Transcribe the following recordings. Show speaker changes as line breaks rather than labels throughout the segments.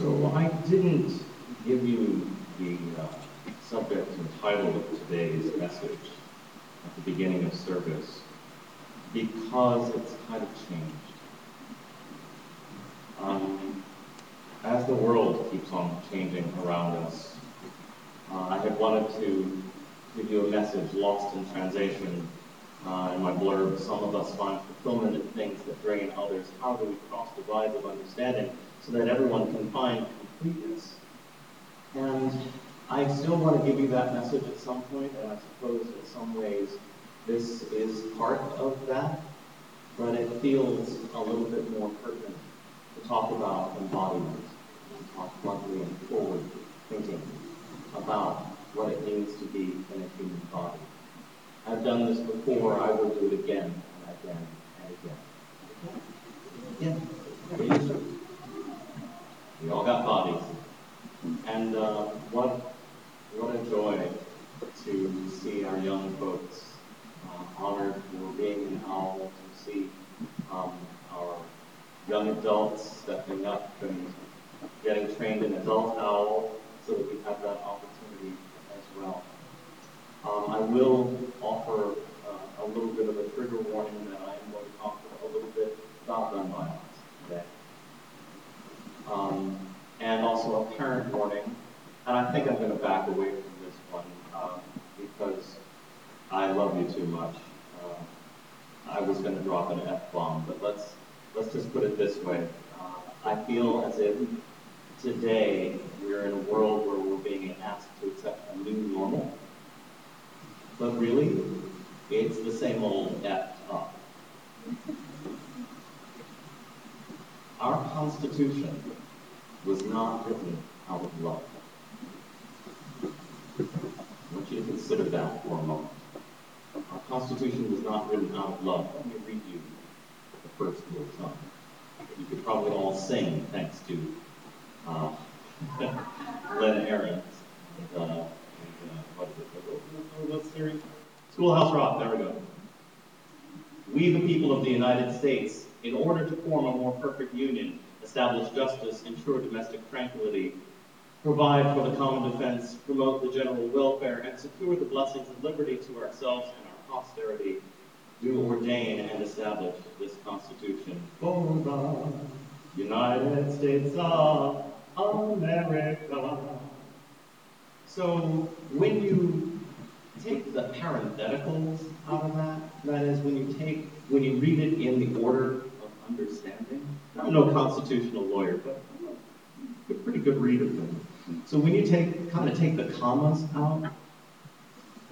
So I didn't give you the uh, subject and title of today's message at the beginning of service because it's kind of changed. Um, as the world keeps on changing around us, uh, I had wanted to give you a message lost in translation uh, in my blurb. Some of us find fulfillment in things that drain others. How do we cross divides of understanding so that everyone can find completeness? And I still want to give you that message at some point, and I suppose in some ways this is part of that, but it feels a little bit more pertinent to talk about embodiment, to talk bluntly and forward thinking about what it means to be in a human body. I've done this before, I will do it again and again and again. Yeah. We all got bodies. And uh, what, what a joy to see our young folks uh, honored for being an owl, to see um, our young adults stepping up and getting trained in adult owl so that we have that opportunity as well. Um, I will offer uh, a little bit of a trigger warning that I am going to talk a little bit about gun violence. Um, and also a parent warning, and I think I'm going to back away from this one uh, because I love you too much. Uh, I was going to drop an F-bomb, but let's, let's just put it this way. Uh, I feel as if today we're in a world where we're being asked to accept a new normal but really, it's the same old F up. Our Constitution was not written out of love. I want you to consider that for a moment. Our Constitution was not written out of love. Let me read you the first little song. You could probably all sing thanks to uh, Lynn Ahrens. And, uh, what is it? What series? Schoolhouse Rock, there we go. We, the people of the United States, in order to form a more perfect union, establish justice, ensure domestic tranquility, provide for the common defense, promote the general welfare, and secure the blessings of liberty to ourselves and our posterity, do ordain and establish this Constitution for the United States of America. So when you take the parentheticals out of that, that is when you take, when you read it in the order understanding, I'm no constitutional lawyer, but a pretty good reader of them. So when you take, kind of take the commas out,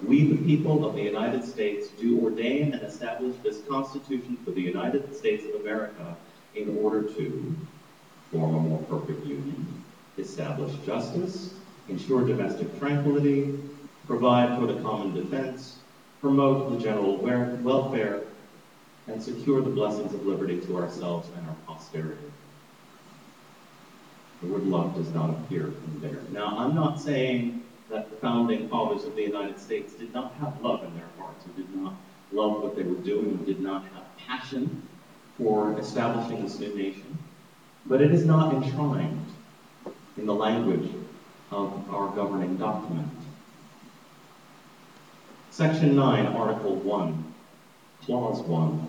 we, the people of the United States, do ordain and establish this Constitution for the United States of America in order to form a more perfect union, establish justice, ensure domestic tranquility, provide for the common defense, promote the general welfare, and secure the blessings of liberty to ourselves and our posterity. The word love does not appear in there. Now, I'm not saying that the founding fathers of the United States did not have love in their hearts, or did not love what they were doing, or did not have passion for establishing this new nation. But it is not enshrined in the language of our governing document. Section 9, Article 1, Clause 1.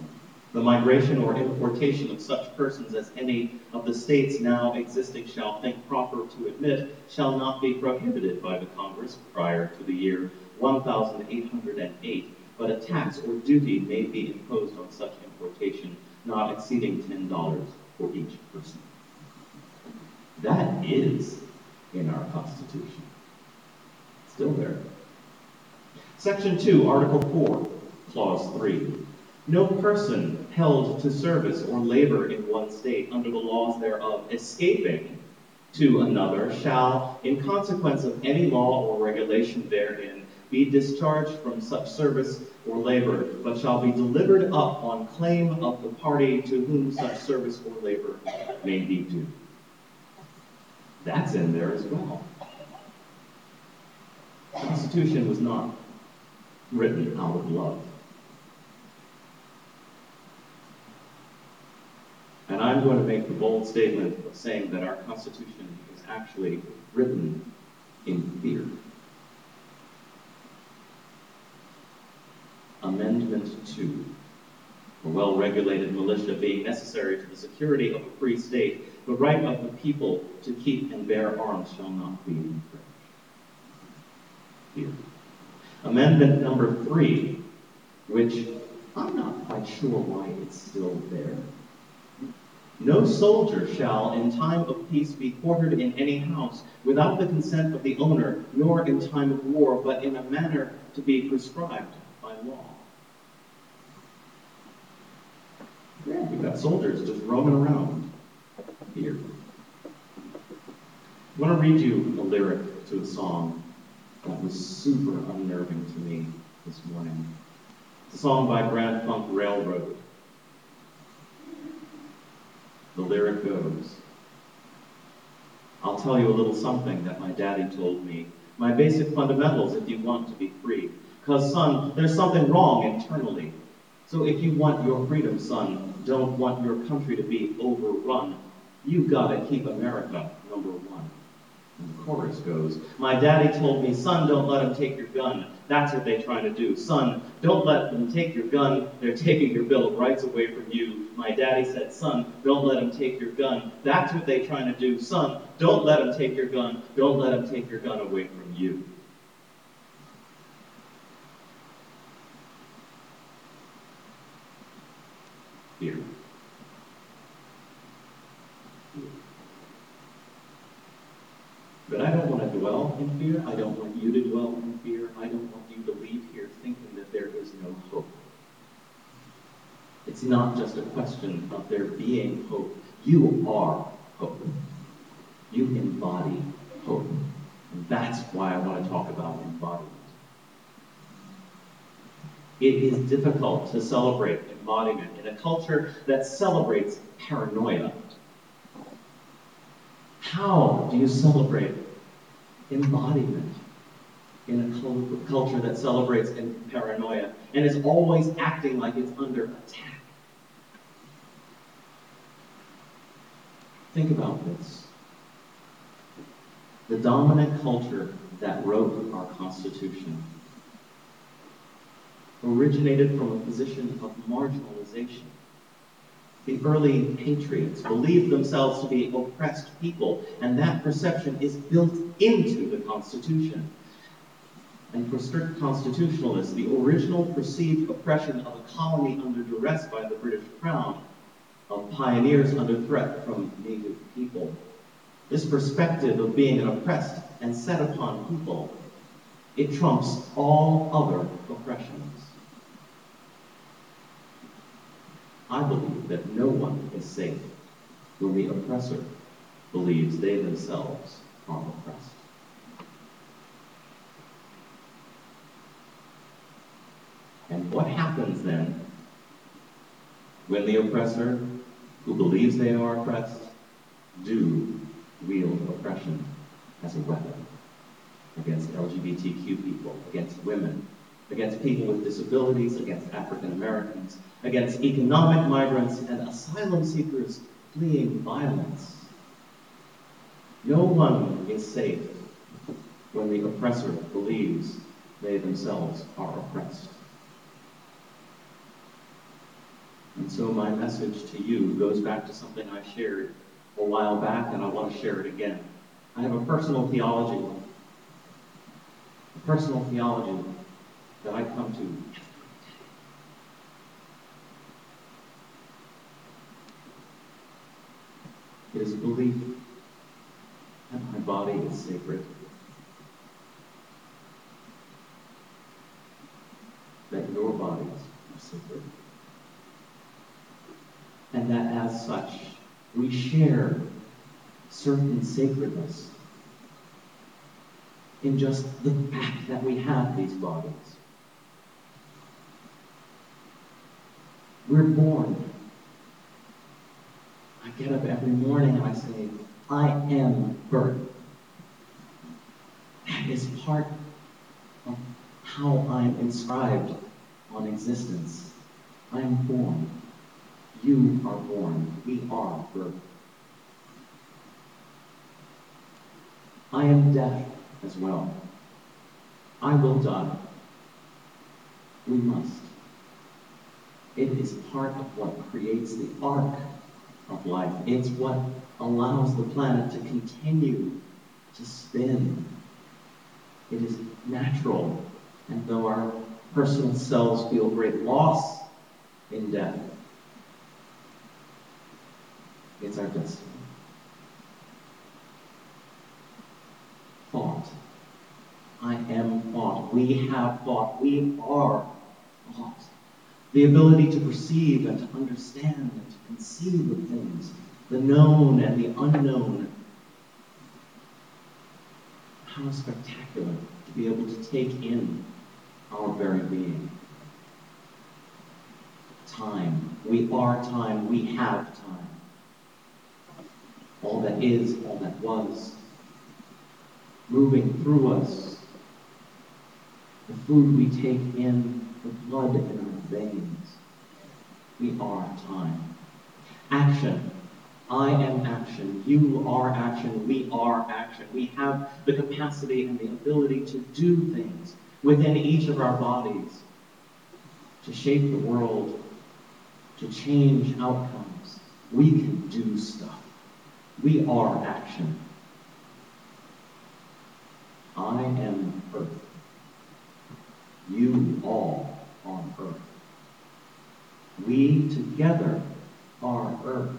The migration or importation of such persons as any of the states now existing shall think proper to admit shall not be prohibited by the Congress prior to the year 1808, but a tax or duty may be imposed on such importation not exceeding $10 for each person. That is in our Constitution. Still there. Section 2, Article 4, Clause 3. No person held to service or labor in one state under the laws thereof, escaping to another, shall, in consequence of any law or regulation therein, be discharged from such service or labor, but shall be delivered up on claim of the party to whom such service or labor may be due. That's in there as well. The Constitution was not written out of love. And I'm going to make the bold statement of saying that our Constitution is actually written in fear. Amendment 2. A well regulated militia being necessary to the security of a free state, the right of the people to keep and bear arms shall not be infringed. Here. Amendment number 3, which I'm not quite sure why it's still there. No soldier shall, in time of peace, be quartered in any house without the consent of the owner, nor in time of war, but in a manner to be prescribed by law. Yeah, we've got soldiers just roaming around here. I want to read you a lyric to a song that was super unnerving to me this morning. It's a song by Brad Funk Railroad. The lyric goes I'll tell you a little something that my daddy told me. My basic fundamentals if you want to be free. Because, son, there's something wrong internally. So if you want your freedom, son, don't want your country to be overrun, you gotta keep America number one. And the chorus goes, My daddy told me, son, don't let him take your gun. That's what they're trying to do. Son, don't let them take your gun. They're taking your Bill of Rights away from you. My daddy said, son, don't let them take your gun. That's what they're trying to do. Son, don't let them take your gun. Don't let them take your gun away from you. Fear. But I don't want to dwell in fear. I don't want you to dwell in fear. I don't want you to leave here thinking that there is no hope. It's not just a question of there being hope. You are hope. You embody hope. And that's why I want to talk about embodiment. It is difficult to celebrate embodiment in a culture that celebrates paranoia how do you celebrate embodiment in a culture that celebrates paranoia and is always acting like it's under attack? Think about this. The dominant culture that wrote our Constitution originated from a position of marginalization the early patriots believed themselves to be oppressed people, and that perception is built into the Constitution. And for strict constitutionalists, the original perceived oppression of a colony under duress by the British Crown, of pioneers under threat from native people, this perspective of being an oppressed and set upon people, it trumps all other oppressions. I believe that no one is safe when the oppressor believes they themselves are oppressed. And what happens then when the oppressor, who believes they are oppressed, do wield oppression as a weapon against LGBTQ people, against women, against people with disabilities, against African Americans, against economic migrants and asylum seekers fleeing violence. No one is safe when the oppressor believes they themselves are oppressed. And so my message to you goes back to something I shared a while back, and I want to share it again. I have a personal theology, a personal theology that I come to is belief that my body is sacred, that your bodies are sacred, and that as such we share certain sacredness in just the fact that we have these bodies. We're born I get up every morning and I say, I am birth. That is part of how I'm inscribed on existence. I am born. You are born. We are birth. I am death as well. I will die. We must. It is part of what creates the arc of life. It's what allows the planet to continue to spin. It is natural, and though our personal selves feel great loss in death, it's our destiny. Thought. I am thought. We have thought. We are thought. The ability to perceive and to understand and to conceive of things, the known and the unknown. How spectacular to be able to take in our very being. Time. We are time. We have time. All that is, all that was, moving through us. The food we take in, the blood in our veins. We are time. Action. I am action. You are action. We are action. We have the capacity and the ability to do things within each of our bodies to shape the world, to change outcomes. We can do stuff. We are action. I am earth. You all on earth. We together are earth.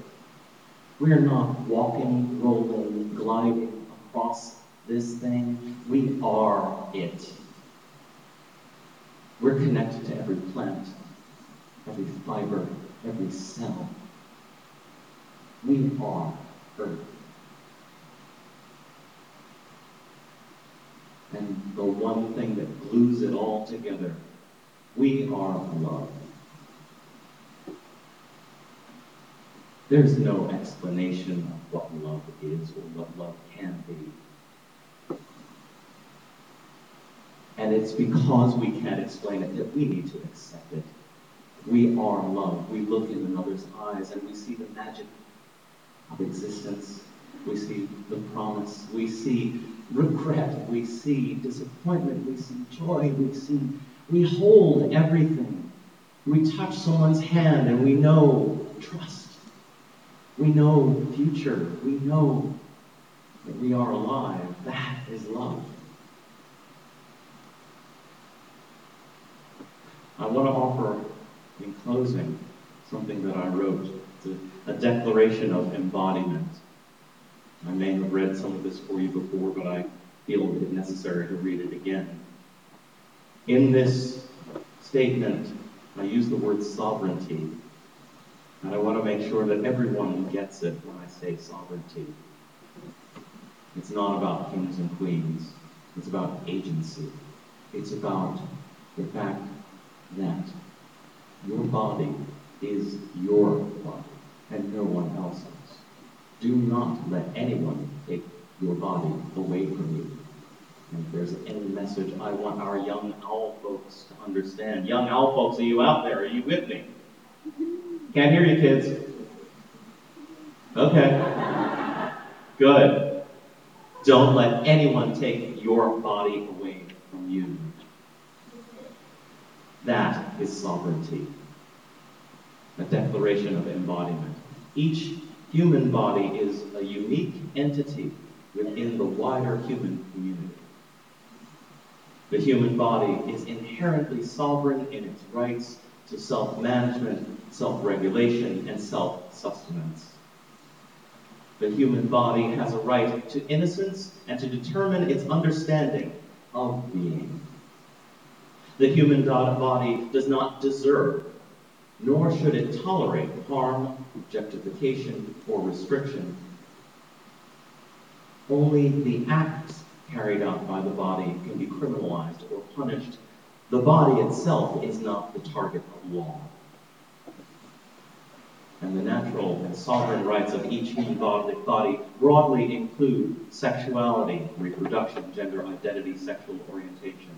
We are not walking, rolling, gliding across this thing. We are it. We're connected to every plant, every fiber, every cell. We are. And the one thing that glues it all together, we are love. There's no explanation of what love is or what love can be. And it's because we can't explain it that we need to accept it. We are love. We look in another's eyes and we see the magic of existence. We see the promise. We see regret. We see disappointment. We see joy. We see, we hold everything. We touch someone's hand and we know trust. We know the future. We know that we are alive. That is love. I want to offer, in closing, something that I wrote. It's a, declaration of embodiment. I may have read some of this for you before, but I feel it necessary to read it again. In this statement, I use the word sovereignty, and I want to make sure that everyone gets it when I say sovereignty. It's not about kings and queens. It's about agency. It's about the fact that your body is your body and no one else's. Do not let anyone take your body away from you. And if there's any message I want our young owl folks to understand, young owl folks, are you out there? Are you with me? Can't hear you, kids. Okay. Good. Don't let anyone take your body away from you. That is sovereignty. A declaration of embodiment. Each human body is a unique entity within the wider human community. The human body is inherently sovereign in its rights to self management, self regulation, and self sustenance. The human body has a right to innocence and to determine its understanding of being. The human body does not deserve nor should it tolerate harm, objectification, or restriction. Only the acts carried out by the body can be criminalized or punished. The body itself is not the target of law. And the natural and sovereign rights of each human body broadly include sexuality, reproduction, gender identity, sexual orientation,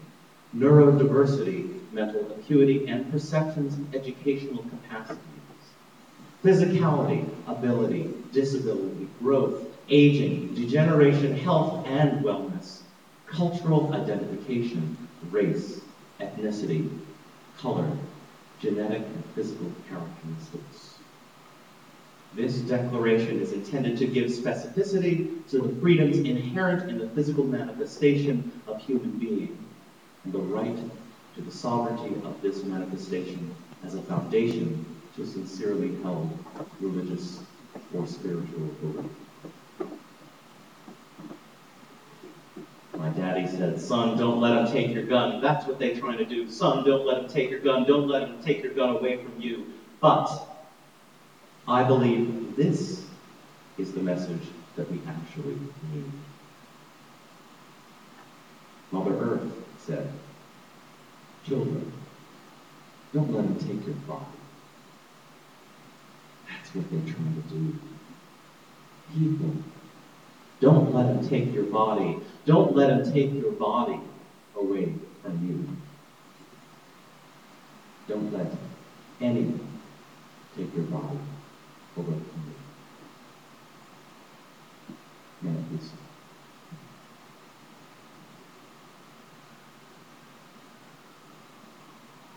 neurodiversity, mental acuity, and perceptions and educational capacities. Physicality, ability, disability, growth, aging, degeneration, health and wellness, cultural identification, race, ethnicity, color, genetic and physical characteristics. This declaration is intended to give specificity to the freedoms inherent in the physical manifestation of human being and the right to the sovereignty of this manifestation as a foundation to sincerely held religious or spiritual belief. My daddy said, Son, don't let them take your gun. That's what they're trying to do. Son, don't let them take your gun. Don't let them take your gun away from you. But I believe this is the message that we actually need. Mother Earth said, Children, don't let them take your body. That's what they're trying to do. People, don't let them take your body. Don't let them take your body away from you. Don't let anyone take your body away from you. So.